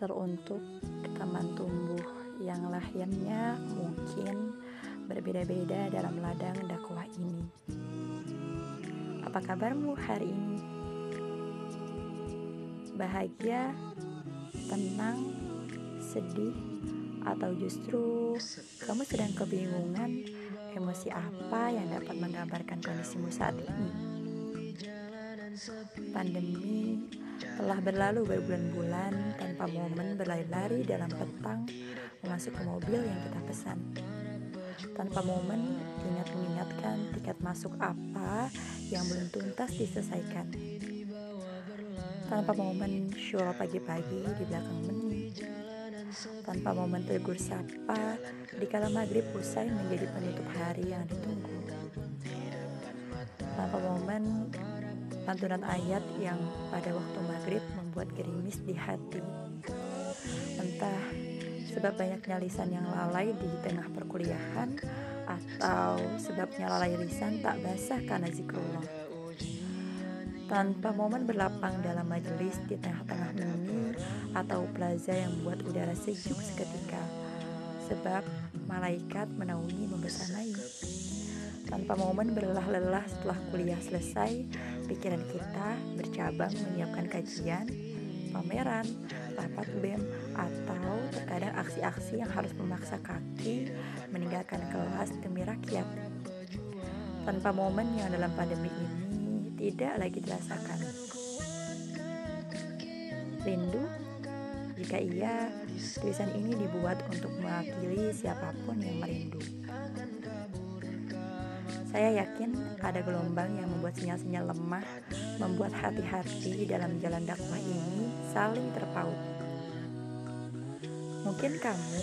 teruntuk teman tumbuh yang lahirnya mungkin berbeda-beda dalam ladang dakwah ini. Apa kabarmu hari ini? Bahagia, tenang, sedih, atau justru kamu sedang kebingungan emosi apa yang dapat menggambarkan kondisimu saat ini? Pandemi telah berlalu berbulan-bulan tanpa momen berlari-lari dalam petang memasuki mobil yang kita pesan. Tanpa momen ingat mengingatkan tiket masuk apa yang belum tuntas diselesaikan. Tanpa momen syuruh pagi-pagi di belakang menu. Tanpa momen tegur sapa di kala maghrib usai menjadi penutup hari yang ditunggu. Tanpa momen lantunan ayat yang pada waktu maghrib membuat gerimis di hati. Entah sebab banyaknya lisan yang lalai di tengah perkuliahan atau sebabnya lalai lisan tak basah karena zikrullah. Tanpa momen berlapang dalam majelis di tengah-tengah mini atau plaza yang membuat udara sejuk seketika. Sebab malaikat menaungi membesanai. Tanpa momen berlelah-lelah setelah kuliah selesai, pikiran kita bercabang menyiapkan kajian, pameran, rapat BEM, atau terkadang aksi-aksi yang harus memaksa kaki meninggalkan kelas demi rakyat. Tanpa momen yang dalam pandemi ini tidak lagi dirasakan. Rindu? Jika iya, tulisan ini dibuat untuk mewakili siapa pun yang merindu. Saya yakin ada gelombang yang membuat sinyal-sinyal lemah, membuat hati-hati dalam jalan dakwah ini saling terpaut. Mungkin kamu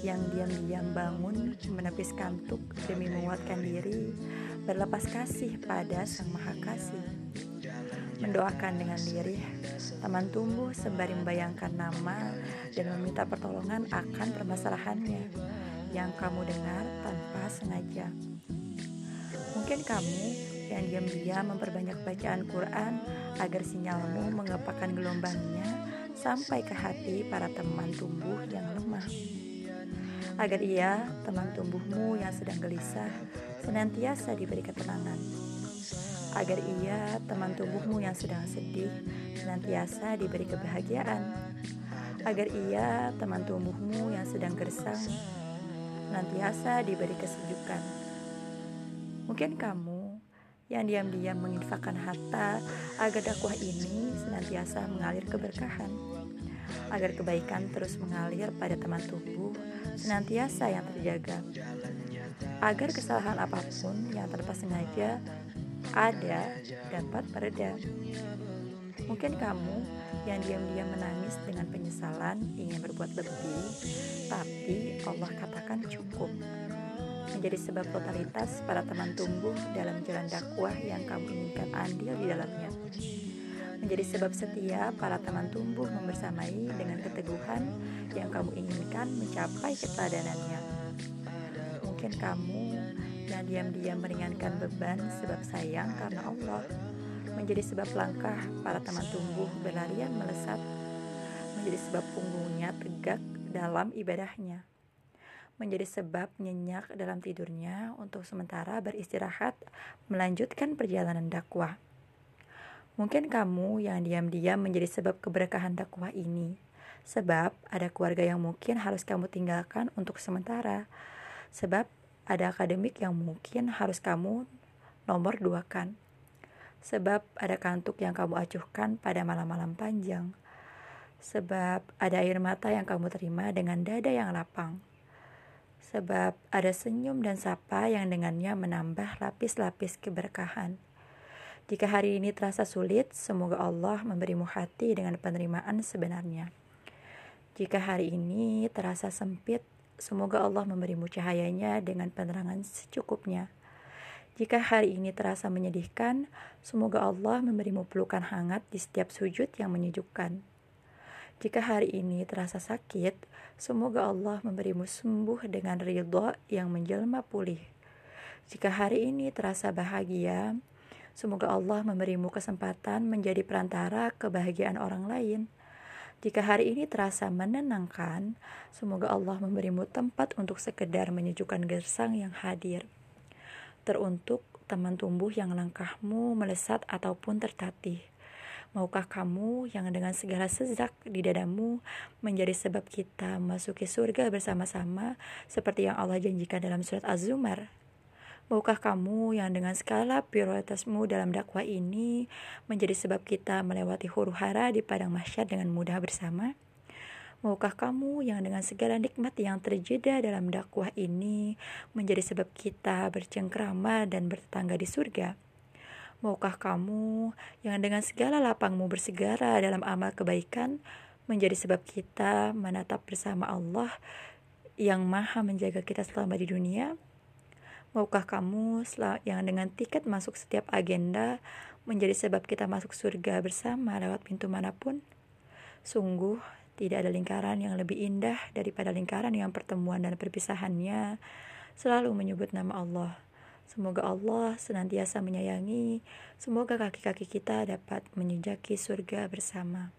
yang diam-diam bangun menepis kantuk demi menguatkan diri, berlepas kasih pada Sang Maha Kasih. Mendoakan dengan diri, teman tumbuh sembari membayangkan nama dan meminta pertolongan akan permasalahannya yang kamu dengar tanpa sengaja. Mungkin kamu yang diam-diam memperbanyak bacaan Quran agar sinyalmu mengepakkan gelombangnya sampai ke hati para teman tumbuh yang lemah. Agar ia, teman tumbuhmu yang sedang gelisah, senantiasa diberi ketenangan. Agar ia, teman tumbuhmu yang sedang sedih, senantiasa diberi kebahagiaan. Agar ia, teman tumbuhmu yang sedang gersang, senantiasa diberi kesejukan Mungkin kamu yang diam-diam menginfakkan harta agar dakwah ini senantiasa mengalir keberkahan, agar kebaikan terus mengalir pada teman tubuh senantiasa yang terjaga, agar kesalahan apa pun yang tanpa sengaja ada dapat mereda. Mungkin kamu yang diam-diam menangis dengan penyesalan ingin berbuat lebih, tapi Allah katakan cukup menjadi sebab totalitas para teman tumbuh dalam jalan dakwah yang kamu inginkan andil di dalamnya. Menjadi sebab setia para teman tumbuh membersamai dengan keteguhan yang kamu inginkan mencapai keteladanannya. Mungkin kamu yang diam-diam meringankan beban sebab sayang karena Allah menjadi sebab langkah para teman tumbuh berlarian melesat menjadi sebab punggungnya tegak dalam ibadahnya menjadi sebab nyenyak dalam tidurnya untuk sementara beristirahat melanjutkan perjalanan dakwah. Mungkin kamu yang diam-diam menjadi sebab keberkahan dakwah ini, sebab ada keluarga yang mungkin harus kamu tinggalkan untuk sementara, sebab ada akademik yang mungkin harus kamu nomor dua kan, sebab ada kantuk yang kamu acuhkan pada malam-malam panjang, sebab ada air mata yang kamu terima dengan dada yang lapang sebab ada senyum dan sapa yang dengannya menambah lapis-lapis keberkahan. Jika hari ini terasa sulit, semoga Allah memberimu hati dengan penerimaan sebenarnya. Jika hari ini terasa sempit, semoga Allah memberimu cahayanya dengan penerangan secukupnya. Jika hari ini terasa menyedihkan, semoga Allah memberimu pelukan hangat di setiap sujud yang menyejukkan. Jika hari ini terasa sakit, semoga Allah memberimu sembuh dengan ridho yang menjelma pulih. Jika hari ini terasa bahagia, semoga Allah memberimu kesempatan menjadi perantara kebahagiaan orang lain. Jika hari ini terasa menenangkan, semoga Allah memberimu tempat untuk sekedar menyejukkan gersang yang hadir. Teruntuk teman tumbuh yang langkahmu melesat ataupun tertatih. Maukah kamu yang dengan segala sezak di dadamu menjadi sebab kita memasuki surga bersama-sama seperti yang Allah janjikan dalam surat Az-Zumar? Maukah kamu yang dengan skala prioritasmu dalam dakwah ini menjadi sebab kita melewati huru hara di padang mahsyar dengan mudah bersama? Maukah kamu yang dengan segala nikmat yang terjeda dalam dakwah ini menjadi sebab kita bercengkrama dan bertetangga di surga? Maukah kamu yang dengan segala lapangmu bersegara dalam amal kebaikan menjadi sebab kita menatap bersama Allah yang maha menjaga kita selama di dunia? Maukah kamu yang dengan tiket masuk setiap agenda menjadi sebab kita masuk surga bersama lewat pintu mana pun? Sungguh, tidak ada lingkaran yang lebih indah daripada lingkaran yang pertemuan dan perpisahannya selalu menyebut nama Allah. Semoga Allah senantiasa menyayangi, semoga kaki-kaki kita dapat menjejaki surga bersama.